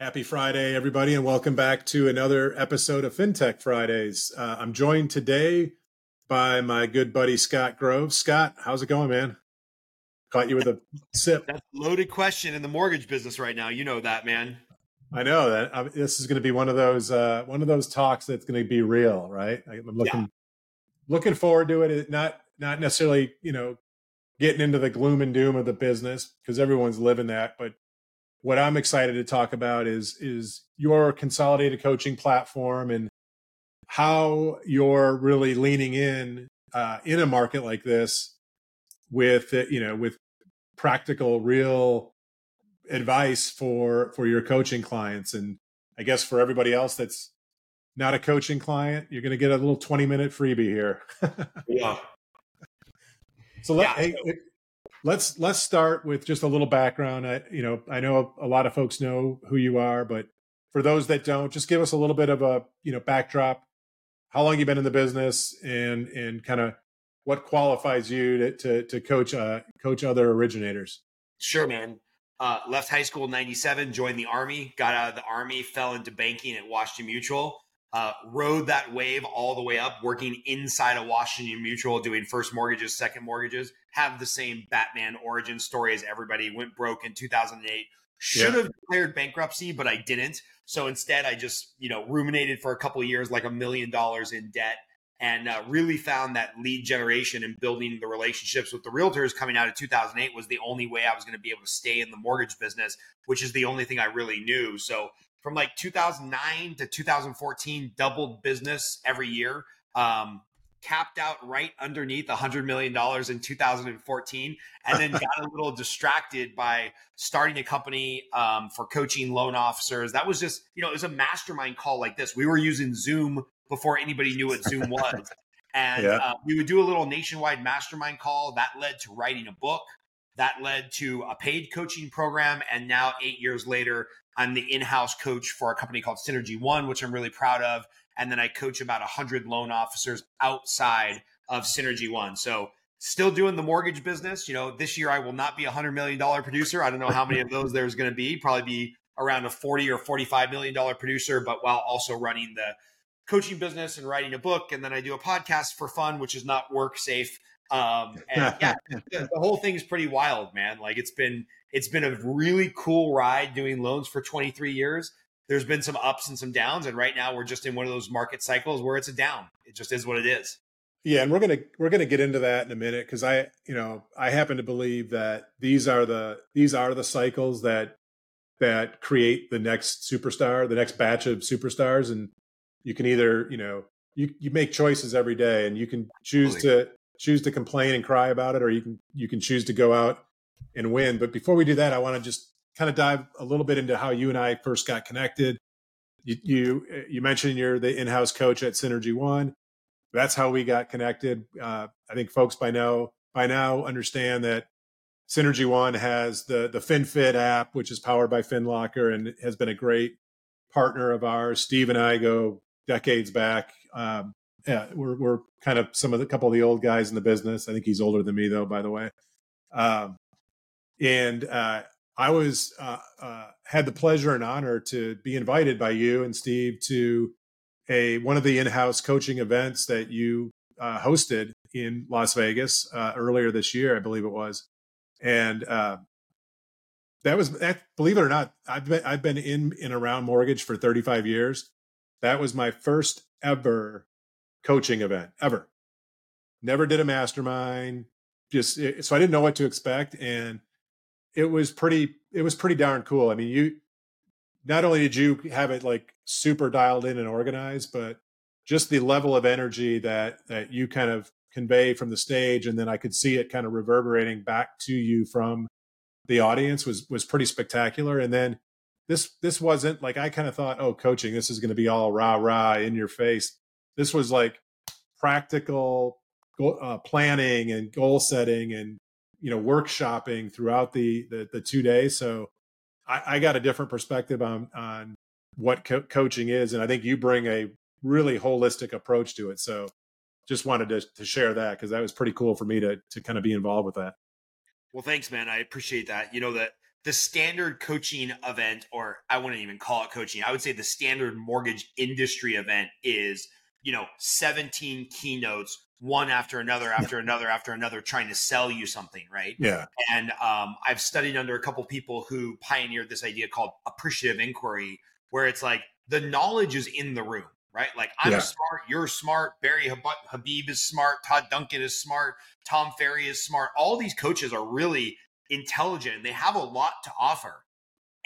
Happy Friday, everybody, and welcome back to another episode of FinTech Fridays. Uh, I'm joined today by my good buddy Scott Groves. Scott, how's it going, man? Caught you with a sip. That's a loaded question in the mortgage business right now. You know that, man. I know that uh, this is going to be one of those uh, one of those talks that's going to be real, right? I'm looking yeah. looking forward to it. Not not necessarily, you know, getting into the gloom and doom of the business because everyone's living that, but what I'm excited to talk about is is your consolidated coaching platform and how you're really leaning in uh, in a market like this with you know with practical real advice for for your coaching clients and i guess for everybody else that's not a coaching client you're going to get a little 20 minute freebie here yeah so let, yeah. Hey, let's let's start with just a little background. I, you know, I know a lot of folks know who you are, but for those that don't, just give us a little bit of a you know backdrop. How long you been in the business, and and kind of what qualifies you to to, to coach uh, coach other originators? Sure, man. Uh, left high school in '97, joined the army, got out of the army, fell into banking at Washington Mutual uh, rode that wave all the way up, working inside of Washington Mutual, doing first mortgages, second mortgages, have the same Batman origin story as everybody. Went broke in 2008. Should yeah. have declared bankruptcy, but I didn't. So instead, I just you know ruminated for a couple of years, like a million dollars in debt, and uh, really found that lead generation and building the relationships with the realtors coming out of 2008 was the only way I was going to be able to stay in the mortgage business, which is the only thing I really knew. So from like 2009 to 2014, doubled business every year. Um, capped out right underneath $100 million in 2014 and then got a little distracted by starting a company um, for coaching loan officers. That was just you know it was a mastermind call like this. We were using zoom before anybody knew what zoom was. And yeah. uh, we would do a little nationwide mastermind call. That led to writing a book. That led to a paid coaching program. And now eight years later I'm the in-house coach for a company called Synergy One, which I'm really proud of. And then I coach about 100 loan officers outside of Synergy One. So still doing the mortgage business. You know, this year I will not be a $100 million producer. I don't know how many of those there's going to be. Probably be around a 40 or $45 million producer, but while also running the coaching business and writing a book. And then I do a podcast for fun, which is not work safe. Um, and yeah, the whole thing is pretty wild, man. Like it's been, it's been a really cool ride doing loans for 23 years. There's been some ups and some downs, and right now we're just in one of those market cycles where it's a down. It just is what it is. Yeah, and we're gonna we're gonna get into that in a minute because I you know I happen to believe that these are the these are the cycles that that create the next superstar, the next batch of superstars, and you can either you know you you make choices every day, and you can choose to choose to complain and cry about it, or you can you can choose to go out and win. But before we do that, I want to just kind of dive a little bit into how you and I first got connected. You you, you mentioned you're the in-house coach at Synergy One. That's how we got connected. Uh, I think folks by now by now understand that Synergy One has the the FinFit app, which is powered by FinLocker and has been a great partner of ours. Steve and I go decades back. Um, yeah, we're we're kind of some of the couple of the old guys in the business. I think he's older than me though, by the way. Um, and uh, I was uh, uh, had the pleasure and honor to be invited by you and Steve to a one of the in-house coaching events that you uh, hosted in Las Vegas uh, earlier this year, I believe it was, and uh, that was that. Believe it or not, I've been I've been in and around mortgage for 35 years. That was my first ever coaching event ever. Never did a mastermind. Just so I didn't know what to expect, and it was pretty it was pretty darn cool. I mean, you not only did you have it like super dialed in and organized, but just the level of energy that that you kind of convey from the stage and then I could see it kind of reverberating back to you from the audience was was pretty spectacular and then this this wasn't like I kind of thought oh coaching this is going to be all rah rah in your face this was like practical uh, planning and goal setting and you know workshopping throughout the the, the two days. So I, I, got a different perspective on on what co- coaching is and i think you bring a really holistic approach to it. So just wanted to, to share that because that was pretty cool for me to to kind of be involved with that. Well thanks man. I appreciate that. You know that the standard coaching event, or I wouldn't even call it coaching. I would say the standard mortgage industry event is, you know, 17 keynotes, one after another, after another, after another, trying to sell you something, right? Yeah. And um, I've studied under a couple people who pioneered this idea called appreciative inquiry, where it's like the knowledge is in the room, right? Like I'm yeah. smart, you're smart, Barry Habib is smart, Todd Duncan is smart, Tom Ferry is smart. All these coaches are really intelligent. and They have a lot to offer.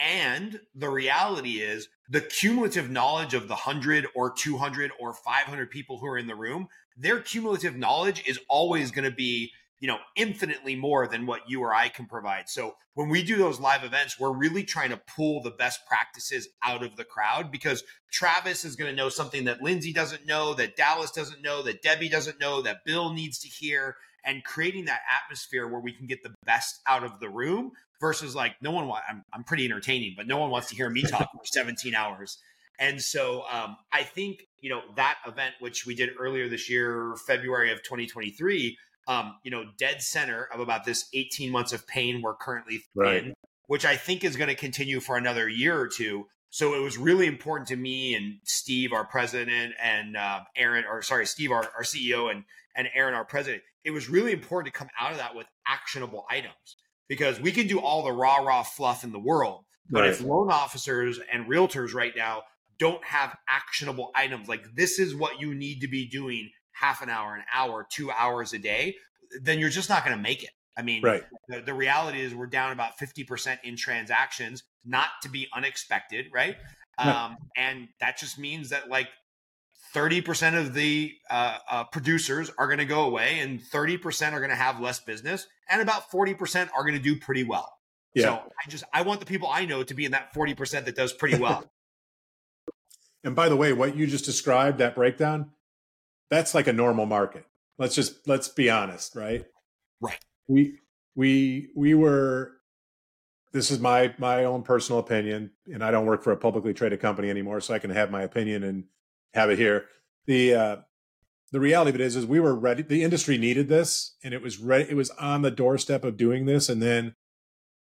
And the reality is the cumulative knowledge of the 100 or 200 or 500 people who are in the room, their cumulative knowledge is always going to be, you know, infinitely more than what you or I can provide. So when we do those live events, we're really trying to pull the best practices out of the crowd because Travis is going to know something that Lindsay doesn't know, that Dallas doesn't know, that Debbie doesn't know, that Bill needs to hear and creating that atmosphere where we can get the best out of the room versus like no one wants I'm, I'm pretty entertaining but no one wants to hear me talk for 17 hours and so um, i think you know that event which we did earlier this year february of 2023 um, you know dead center of about this 18 months of pain we're currently right. in which i think is going to continue for another year or two so it was really important to me and steve our president and uh, aaron or sorry steve our, our ceo and and aaron our president it was really important to come out of that with actionable items because we can do all the rah rah fluff in the world. But right. if loan officers and realtors right now don't have actionable items like this is what you need to be doing half an hour, an hour, two hours a day, then you're just not going to make it. I mean, right. the, the reality is we're down about 50% in transactions, not to be unexpected, right? Um, and that just means that like 30% of the uh, uh, producers are going to go away and 30% are going to have less business and about 40% are going to do pretty well. Yeah. So I just I want the people I know to be in that 40% that does pretty well. and by the way, what you just described that breakdown, that's like a normal market. Let's just let's be honest, right? Right. We we we were this is my my own personal opinion and I don't work for a publicly traded company anymore so I can have my opinion and have it here. The uh, the reality of it is, is we were ready. The industry needed this, and it was ready. It was on the doorstep of doing this, and then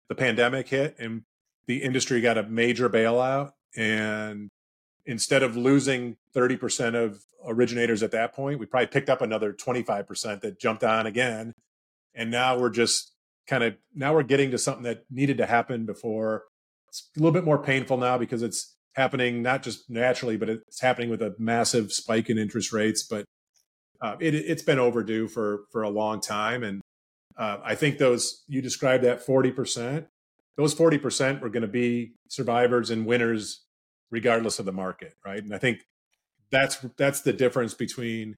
the pandemic hit, and the industry got a major bailout. And instead of losing thirty percent of originators at that point, we probably picked up another twenty five percent that jumped on again. And now we're just kind of now we're getting to something that needed to happen before. It's a little bit more painful now because it's happening not just naturally, but it's happening with a massive spike in interest rates. But uh, it, has been overdue for for a long time, and uh, I think those you described that forty percent. Those forty percent were going to be survivors and winners, regardless of the market, right? And I think that's that's the difference between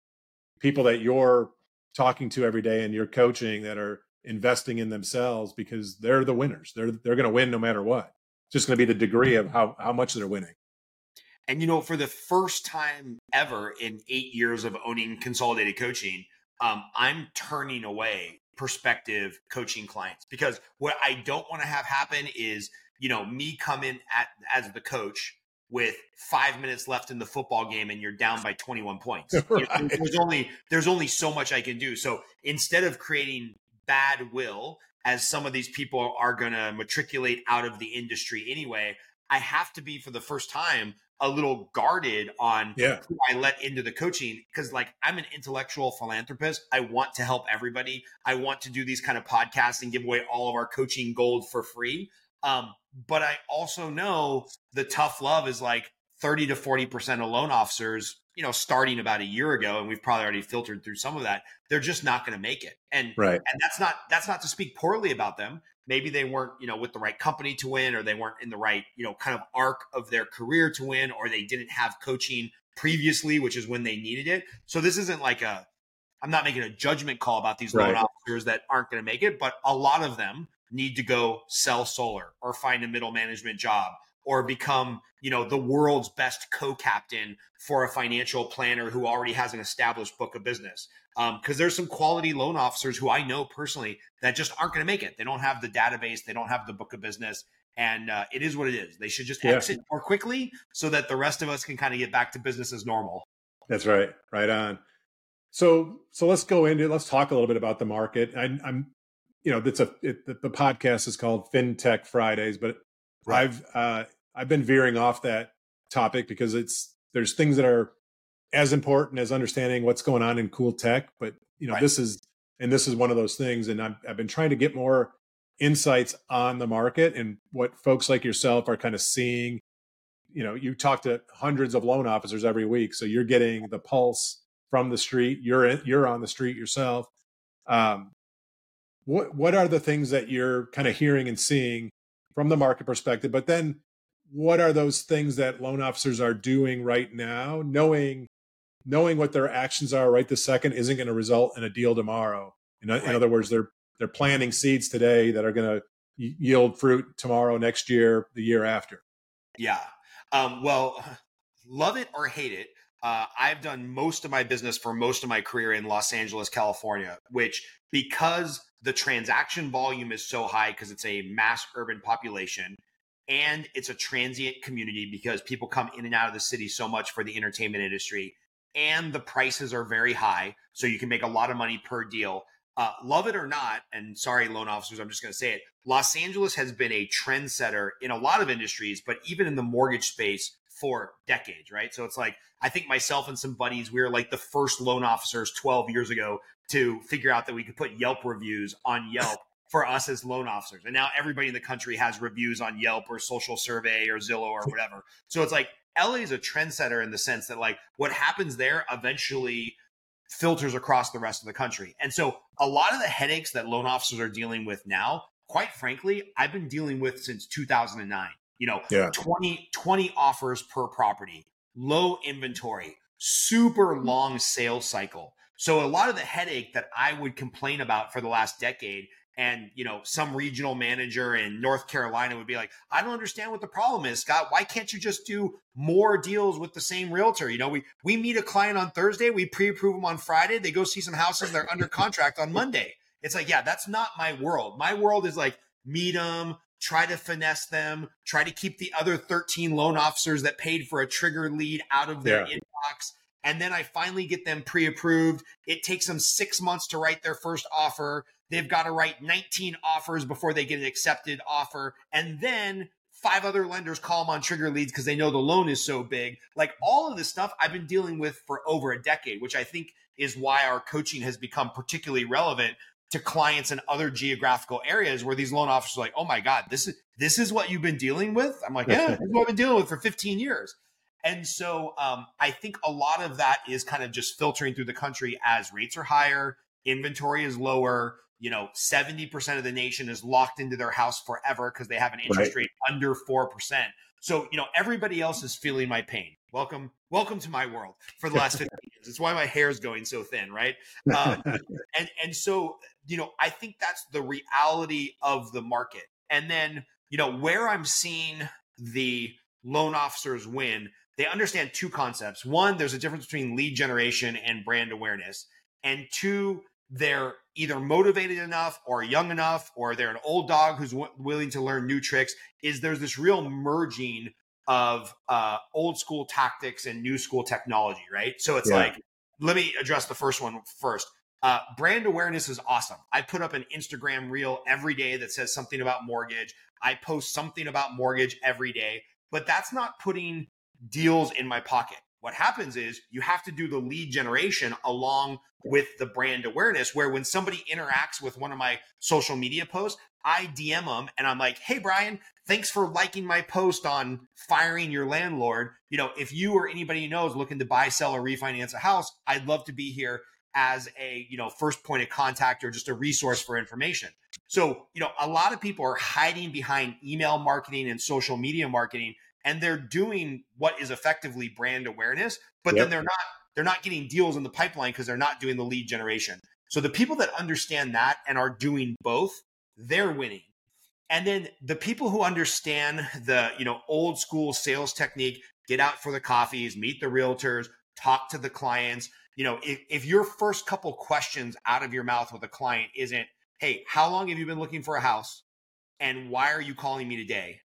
people that you're talking to every day and you're coaching that are investing in themselves because they're the winners. They're they're going to win no matter what just going to be the degree of how, how much they're winning. And, you know, for the first time ever in eight years of owning consolidated coaching, um, I'm turning away prospective coaching clients because what I don't want to have happen is, you know, me come in at, as the coach with five minutes left in the football game and you're down by 21 points. Right. You know, there's only there's only so much I can do. So instead of creating bad will as some of these people are going to matriculate out of the industry anyway, I have to be for the first time a little guarded on yeah. who I let into the coaching because like I'm an intellectual philanthropist. I want to help everybody. I want to do these kind of podcasts and give away all of our coaching gold for free. Um, but I also know the tough love is like 30 to 40% of loan officers you know, starting about a year ago, and we've probably already filtered through some of that, they're just not going to make it. And right. and that's not that's not to speak poorly about them. Maybe they weren't, you know, with the right company to win, or they weren't in the right, you know, kind of arc of their career to win, or they didn't have coaching previously, which is when they needed it. So this isn't like a I'm not making a judgment call about these right. loan officers that aren't going to make it, but a lot of them need to go sell solar or find a middle management job or become you know the world's best co-captain for a financial planner who already has an established book of business. Because um, there's some quality loan officers who i know personally that just aren't going to make it. They don't have the database they don't have the book of business and uh, it is what it is. They should just yeah. exit more quickly so that the rest of us can kind of get back to business as normal. That's right. Right on. So so let's go into let's talk a little bit about the market. I, i'm you know, that's a it, the, the, podcast is called FinTech Fridays, but right. I've uh, I've been veering off that topic because it's there's things that are as important as understanding what's going on in cool tech, but you know, right. this is and this is one of those things, and I'm, I've been trying to get more insights on the market and what folks like yourself are kind of seeing. You know you talk to hundreds of loan officers every week so you're getting the pulse from the street. You're in, you're on the street yourself. Um, what what are the things that you're kind of hearing and seeing from the market perspective? But then what are those things that loan officers are doing right now knowing knowing what their actions are right this second isn't going to result in a deal tomorrow. In, right. in other words they're they're planting seeds today that are going to yield fruit tomorrow next year the year after. Yeah. Um, well love it or hate it uh, I've done most of my business for most of my career in Los Angeles, California, which because the transaction volume is so high because it's a mass urban population and it's a transient community because people come in and out of the city so much for the entertainment industry. And the prices are very high so you can make a lot of money per deal. Uh, love it or not and sorry loan officers i'm just going to say it los angeles has been a trendsetter in a lot of industries but even in the mortgage space for decades right? So it's like i think myself and some buddies we were like the first loan officers 12 years ago to figure out that we could put Yelp reviews on Yelp for us as loan officers. And now everybody in the country has reviews on Yelp or Social Survey or Zillow or whatever. So it's like LA is a trendsetter in the sense that like what happens there eventually filters across the rest of the country. And so a lot of the headaches that loan officers are dealing with now, quite frankly, I've been dealing with since 2009. You know, yeah. 20 20 offers per property, low inventory, super long sales cycle so a lot of the headache that I would complain about for the last decade and you know some regional manager in North Carolina would be like, I don't understand what the problem is, Scott. Why can't you just do more deals with the same realtor? You know, we we meet a client on Thursday, we pre-approve them on Friday, they go see some houses, they're under contract on Monday. It's like, yeah, that's not my world. My world is like meet them, try to finesse them, try to keep the other 13 loan officers that paid for a trigger lead out of their yeah. inbox and then I finally get them pre approved. It takes them six months to write their first offer. They've got to write 19 offers before they get an accepted offer. And then five other lenders call them on trigger leads because they know the loan is so big. Like all of this stuff I've been dealing with for over a decade, which I think is why our coaching has become particularly relevant to clients in other geographical areas where these loan officers are like, oh my God, this is this is what you've been dealing with. I'm like, yeah, this is what I've been dealing with for 15 years. And so um, I think a lot of that is kind of just filtering through the country as rates are higher, inventory is lower. You know, 70% of the nation is locked into their house forever because they have an interest right. rate under 4%. So, you know, everybody else is feeling my pain. Welcome, welcome to my world for the last 15 years. It's why my hair is going so thin, right? Um, and and so, you know, I think that's the reality of the market. And then, you know, where I'm seeing the loan officers win, they understand two concepts. One, there's a difference between lead generation and brand awareness. And two, they're either motivated enough or young enough or they're an old dog who's w- willing to learn new tricks is there's this real merging of uh, old school tactics and new school technology right so it's yeah. like let me address the first one first uh, brand awareness is awesome i put up an instagram reel every day that says something about mortgage i post something about mortgage every day but that's not putting deals in my pocket. What happens is you have to do the lead generation along with the brand awareness, where when somebody interacts with one of my social media posts, I DM them and I'm like, hey, Brian, thanks for liking my post on firing your landlord. You know, if you or anybody you know is looking to buy, sell, or refinance a house, I'd love to be here as a you know first point of contact or just a resource for information so you know a lot of people are hiding behind email marketing and social media marketing and they're doing what is effectively brand awareness, but yep. then they're not they're not getting deals in the pipeline because they're not doing the lead generation. So the people that understand that and are doing both, they're winning. And then the people who understand the, you know, old school sales technique, get out for the coffees, meet the realtors, talk to the clients. You know, if, if your first couple questions out of your mouth with a client isn't, hey, how long have you been looking for a house? And why are you calling me today?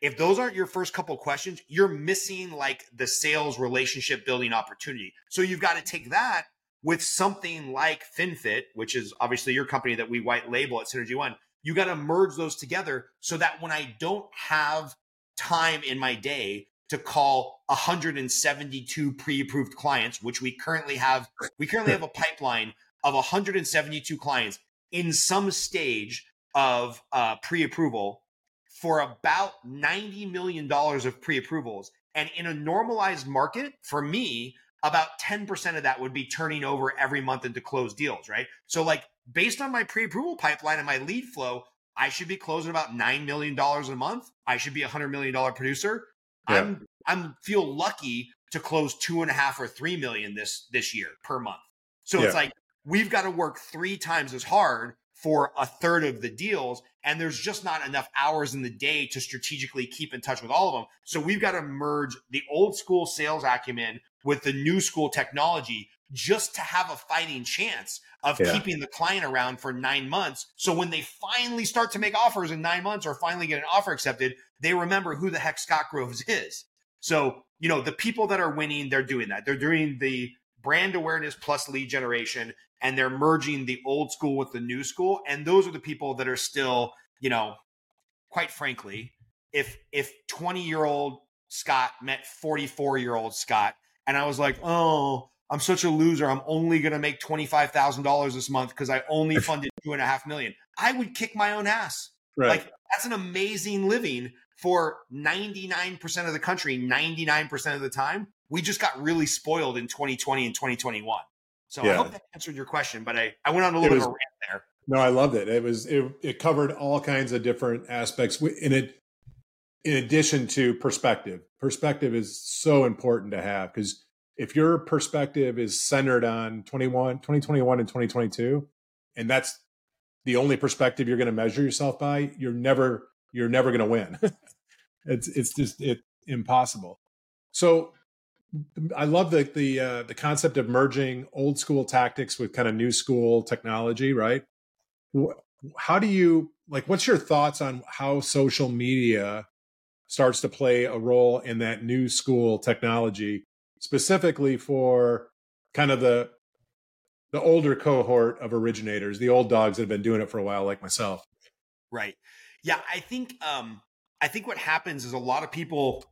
If those aren't your first couple questions, you're missing like the sales relationship building opportunity. So you've got to take that with something like FinFit, which is obviously your company that we white label at Synergy One, you got to merge those together so that when I don't have time in my day to call 172 pre-approved clients, which we currently have, we currently have a pipeline of 172 clients in some stage of uh, pre-approval for about 90 million dollars of pre-approvals. And in a normalized market, for me, about 10% of that would be turning over every month into closed deals, right? So, like, based on my pre approval pipeline and my lead flow, I should be closing about $9 million a month. I should be a $100 million producer. Yeah. I'm, I'm feel lucky to close two and a half or three million this, this year per month. So yeah. it's like, we've got to work three times as hard for a third of the deals. And there's just not enough hours in the day to strategically keep in touch with all of them. So we've got to merge the old school sales acumen with the new school technology just to have a fighting chance of yeah. keeping the client around for nine months. So when they finally start to make offers in nine months or finally get an offer accepted, they remember who the heck Scott Groves is. So, you know, the people that are winning, they're doing that. They're doing the brand awareness plus lead generation and they're merging the old school with the new school. And those are the people that are still, you know, quite frankly, if if 20 year old Scott met 44 year old Scott, and I was like, oh, I'm such a loser. I'm only going to make $25,000 this month because I only funded two and a half million. I would kick my own ass. Right. Like that's an amazing living for 99% of the country, 99% of the time. We just got really spoiled in 2020 and 2021. So yeah. I hope that answered your question, but I, I went on a little was, bit of a rant there. No, I loved it. It was, it, it covered all kinds of different aspects in it. In addition to perspective, perspective is so important to have because if your perspective is centered on 21 2021 and 2022 and that's the only perspective you're going to measure yourself by you're never you're never going to win it's it's just it impossible so i love the the uh, the concept of merging old school tactics with kind of new school technology right how do you like what's your thoughts on how social media starts to play a role in that new school technology specifically for kind of the the older cohort of originators, the old dogs that have been doing it for a while, like myself. Right. Yeah, I think um I think what happens is a lot of people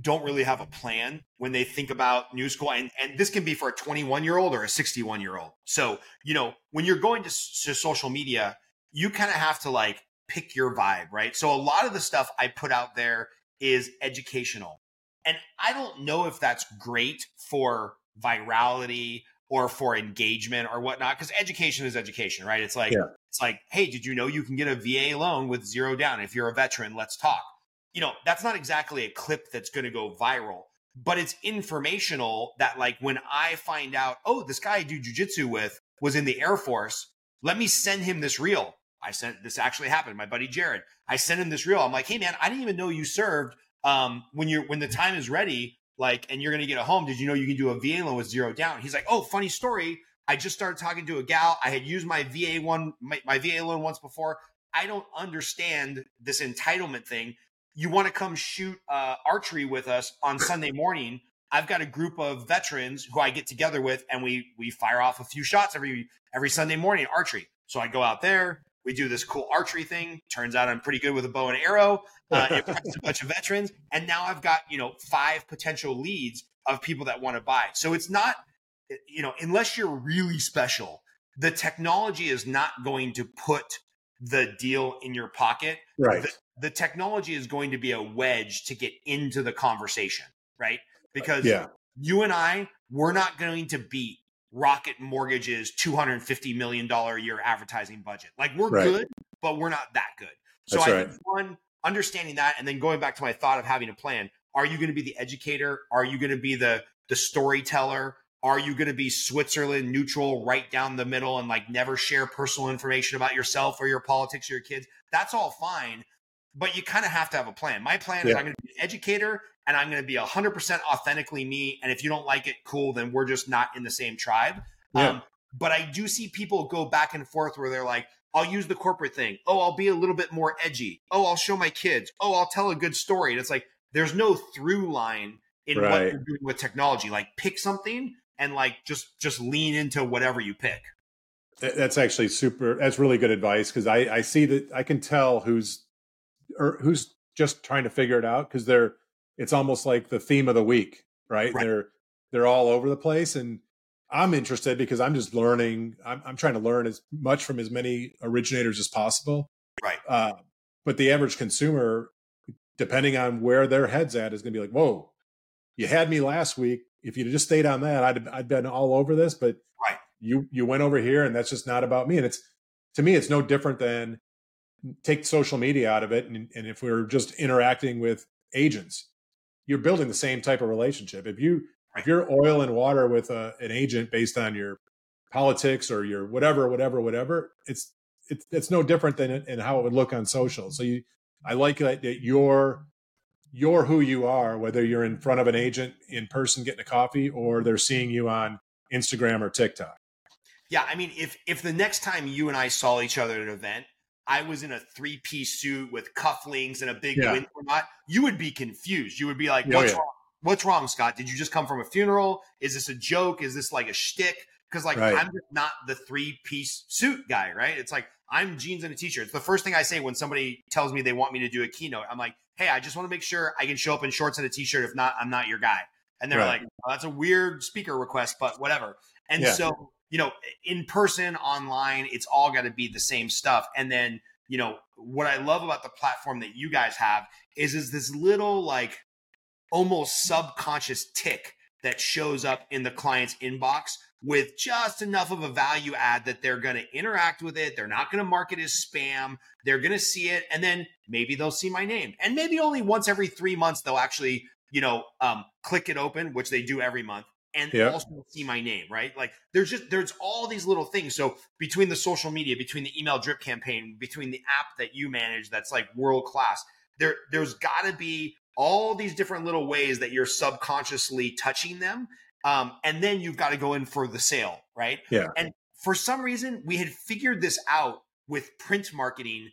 don't really have a plan when they think about new school and, and this can be for a 21 year old or a 61 year old so you know when you're going to, to social media you kind of have to like pick your vibe right? So a lot of the stuff i put out there is educational and I don't know if that's great for virality or for engagement or whatnot, because education is education, right? It's like yeah. it's like, hey, did you know you can get a VA loan with zero down? If you're a veteran, let's talk. You know, that's not exactly a clip that's going to go viral, but it's informational that like when I find out, oh, this guy I do jujitsu with was in the Air Force, let me send him this reel. I sent this actually happened. My buddy Jared, I sent him this reel. I'm like, hey man, I didn't even know you served um, when you're when the time is ready, like, and you're going to get a home, did you know you can do a VA loan with zero down? He's like, oh, funny story. I just started talking to a gal. I had used my VA one, my, my VA loan once before. I don't understand this entitlement thing. You want to come shoot uh, archery with us on Sunday morning? I've got a group of veterans who I get together with, and we we fire off a few shots every every Sunday morning archery. So I go out there, we do this cool archery thing. Turns out I'm pretty good with a bow and arrow. Uh, impressed a bunch of veterans, and now I've got you know five potential leads of people that want to buy. So it's not you know unless you're really special, the technology is not going to put the deal in your pocket. Right. The, the technology is going to be a wedge to get into the conversation. Right. Because yeah. you and I, we're not going to beat Rocket Mortgage's $250 million a year advertising budget. Like we're right. good, but we're not that good. So That's I right. think one, understanding that and then going back to my thought of having a plan. Are you going to be the educator? Are you going to be the the storyteller? Are you going to be Switzerland neutral right down the middle and like never share personal information about yourself or your politics or your kids? That's all fine, but you kind of have to have a plan. My plan yeah. is I'm going to educator and I'm going to be 100% authentically me. And if you don't like it, cool, then we're just not in the same tribe. Yeah. Um, but I do see people go back and forth where they're like, I'll use the corporate thing. Oh, I'll be a little bit more edgy. Oh, I'll show my kids. Oh, I'll tell a good story. And it's like, there's no through line in right. what you're doing with technology. Like, pick something and like just just lean into whatever you pick. That's actually super. That's really good advice because I I see that I can tell who's or who's just trying to figure it out because they're it's almost like the theme of the week, right? right. They're they're all over the place and I'm interested because I'm just learning. I'm, I'm, trying to learn as much from as many originators as possible. Right. Uh, but the average consumer, depending on where their head's at, is going to be like, "Whoa, you had me last week. If you'd just stayed on that, I'd I'd been all over this. But right. you you went over here, and that's just not about me. And it's to me, it's no different than take social media out of it, and, and if we're just interacting with agents, you're building the same type of relationship. If you if you're oil and water with a, an agent based on your politics or your whatever, whatever, whatever, it's it's it's no different than in how it would look on social. So you, I like that, that you're you're who you are, whether you're in front of an agent in person getting a coffee or they're seeing you on Instagram or TikTok. Yeah, I mean, if if the next time you and I saw each other at an event, I was in a three piece suit with cufflinks and a big yeah. you would be confused. You would be like, oh, "What's oh, yeah. wrong? what's wrong, Scott? Did you just come from a funeral? Is this a joke? Is this like a shtick? Because like right. I'm just not the three piece suit guy, right? It's like I'm jeans and a t shirt. It's the first thing I say when somebody tells me they want me to do a keynote. I'm like, hey, I just want to make sure I can show up in shorts and a t shirt. If not, I'm not your guy. And they're right. like, oh, that's a weird speaker request, but whatever. And yeah. so, you know, in person, online, it's all got to be the same stuff. And then, you know, what I love about the platform that you guys have is is this little like almost subconscious tick that shows up in the client's inbox with just enough of a value add that they're going to interact with it. They're not going to mark it as spam. They're going to see it. And then maybe they'll see my name. And maybe only once every three months, they'll actually, you know, um, click it open, which they do every month. And yeah. also see my name, right? Like there's just there's all these little things. So between the social media, between the email drip campaign, between the app that you manage that's like world class, there there's got to be all these different little ways that you're subconsciously touching them. Um, and then you've got to go in for the sale, right? Yeah. And for some reason, we had figured this out with print marketing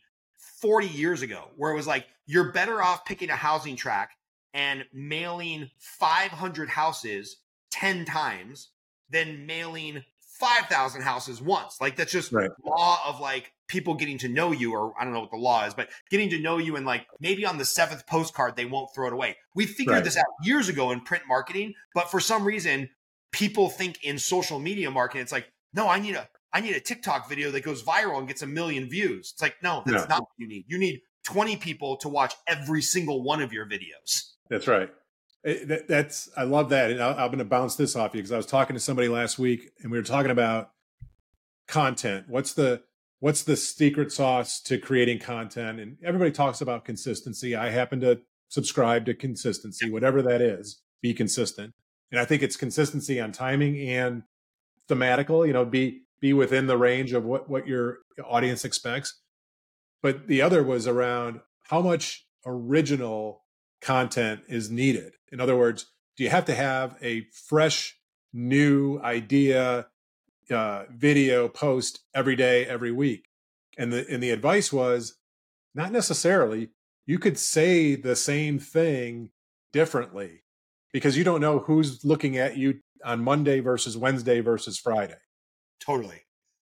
40 years ago, where it was like, you're better off picking a housing track and mailing 500 houses 10 times than mailing 5,000 houses once. Like that's just right. law of like people getting to know you, or I don't know what the law is, but getting to know you and like maybe on the seventh postcard, they won't throw it away. We figured right. this out years ago in print marketing, but for some reason, people think in social media marketing, it's like, no, I need a, I need a TikTok video that goes viral and gets a million views. It's like, no, that's not what you need. You need 20 people to watch every single one of your videos. That's right. It, that's I love that, and I, I'm going to bounce this off you because I was talking to somebody last week, and we were talking about content. What's the what's the secret sauce to creating content? And everybody talks about consistency. I happen to subscribe to consistency, whatever that is. Be consistent, and I think it's consistency on timing and thematical. You know, be be within the range of what what your audience expects. But the other was around how much original content is needed. In other words, do you have to have a fresh, new idea, uh, video post every day, every week? And the and the advice was not necessarily. You could say the same thing differently because you don't know who's looking at you on Monday versus Wednesday versus Friday. Totally.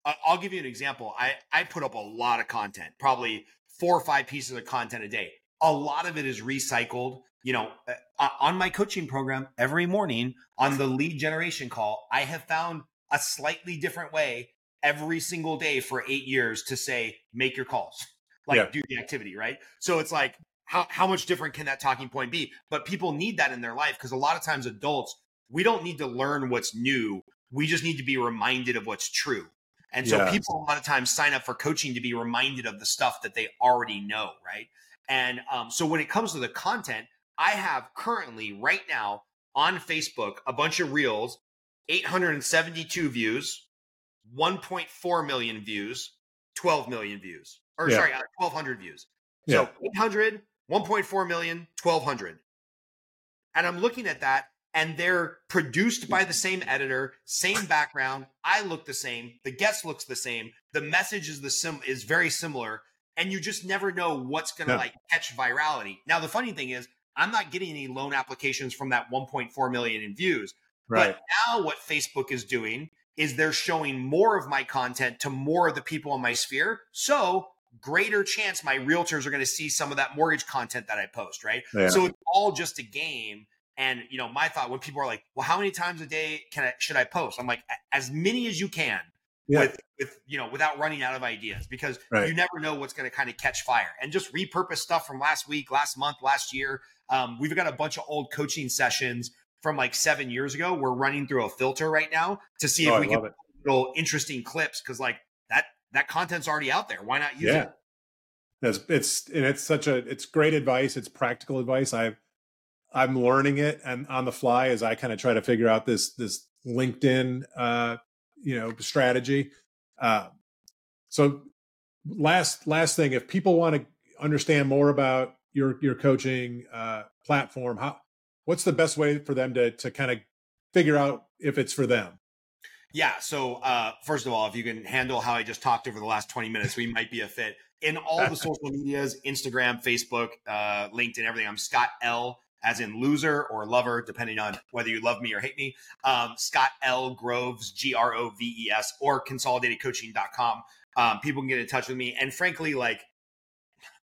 I'll give you an example. I, I put up a lot of content, probably four or five pieces of content a day a lot of it is recycled. You know, uh, on my coaching program every morning on the lead generation call, I have found a slightly different way every single day for eight years to say, make your calls, like yeah. do the activity, right? So it's like, how, how much different can that talking point be? But people need that in their life because a lot of times adults, we don't need to learn what's new. We just need to be reminded of what's true. And so yes. people a lot of times sign up for coaching to be reminded of the stuff that they already know, right? And um, so when it comes to the content, I have currently right now on Facebook a bunch of reels, 872 views, 1.4 million views, 12 million views, or yeah. sorry, 1,200 uh, views. So yeah. 800, 1.4 million, 1,200. And I'm looking at that and they're produced by the same editor, same background. I look the same. The guest looks the same. The message is the sim is very similar and you just never know what's going to yeah. like catch virality. Now, the funny thing is, I'm not getting any loan applications from that 1.4 million in views, Right. But now what Facebook is doing is they're showing more of my content to more of the people in my sphere. So greater chance my realtors are going to see some of that mortgage content that I post, right? Yeah. So it's all just a game. And you know, my thought when people are like, "Well, how many times a day can I should I post?" I'm like, "As many as you can." Yeah. With with you know, without running out of ideas because Right. you never know what's going to kind of catch fire. And just repurpose stuff from last week, last month, last year. Um, we've got a bunch of old coaching sessions from like seven years ago. We're running through a filter right now to see if Oh, I we can little interesting clips because like that that content's already out there. Why not use Yeah. it? It's it's and it's such a it's great advice. It's practical advice. I I'm learning it and on the fly as I kind of try to figure out this this LinkedIn uh you know strategy. Uh, so last last thing, if people want to understand more about your your coaching uh, platform, how what's the best way for them to to kind of figure out if it's for them? Yeah. So uh, first of all, if you can handle how I just talked over the last 20 minutes, we might be a fit. In all the social medias, Instagram, Facebook, uh, LinkedIn, everything, I'm Scott L as in loser or lover, depending on whether you love me or hate me. Um, Scott L Groves, G R O V E S, or consolidatedcoaching.com. Um, people can get in touch with me. And frankly, like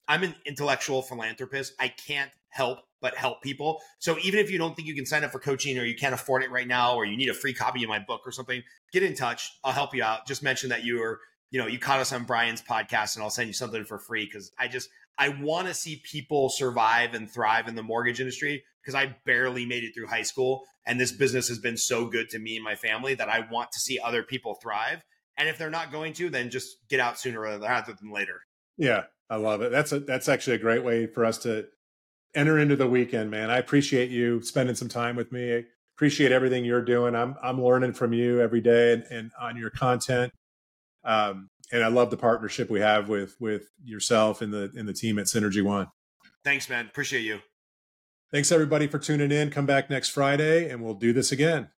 I'm an intellectual philanthropist. I can't help but help people. So even if you don't think you can sign up for coaching or you can't afford it right now or you need a free copy of my book or something, get in touch. I'll help you out. Just mention that you are, you know, you caught us on Brian's podcast and I'll send you something for free because I just I want to see people survive and thrive in the mortgage industry because I barely made it through high school and this business has been so good to me and my family that I want to see other people thrive. And if they're not going to, then just get out sooner rather than later. Yeah, I love it. That's a that's actually a great way for us to enter into the weekend, man. I appreciate you spending some time with me. I appreciate everything you're doing. I'm I'm learning from you every day and, and on your content. Um, and I love the partnership we have with with yourself and the and the team at Synergy One. Thanks, man. Appreciate you. Thanks everybody for tuning in. Come back next Friday and we'll do this again.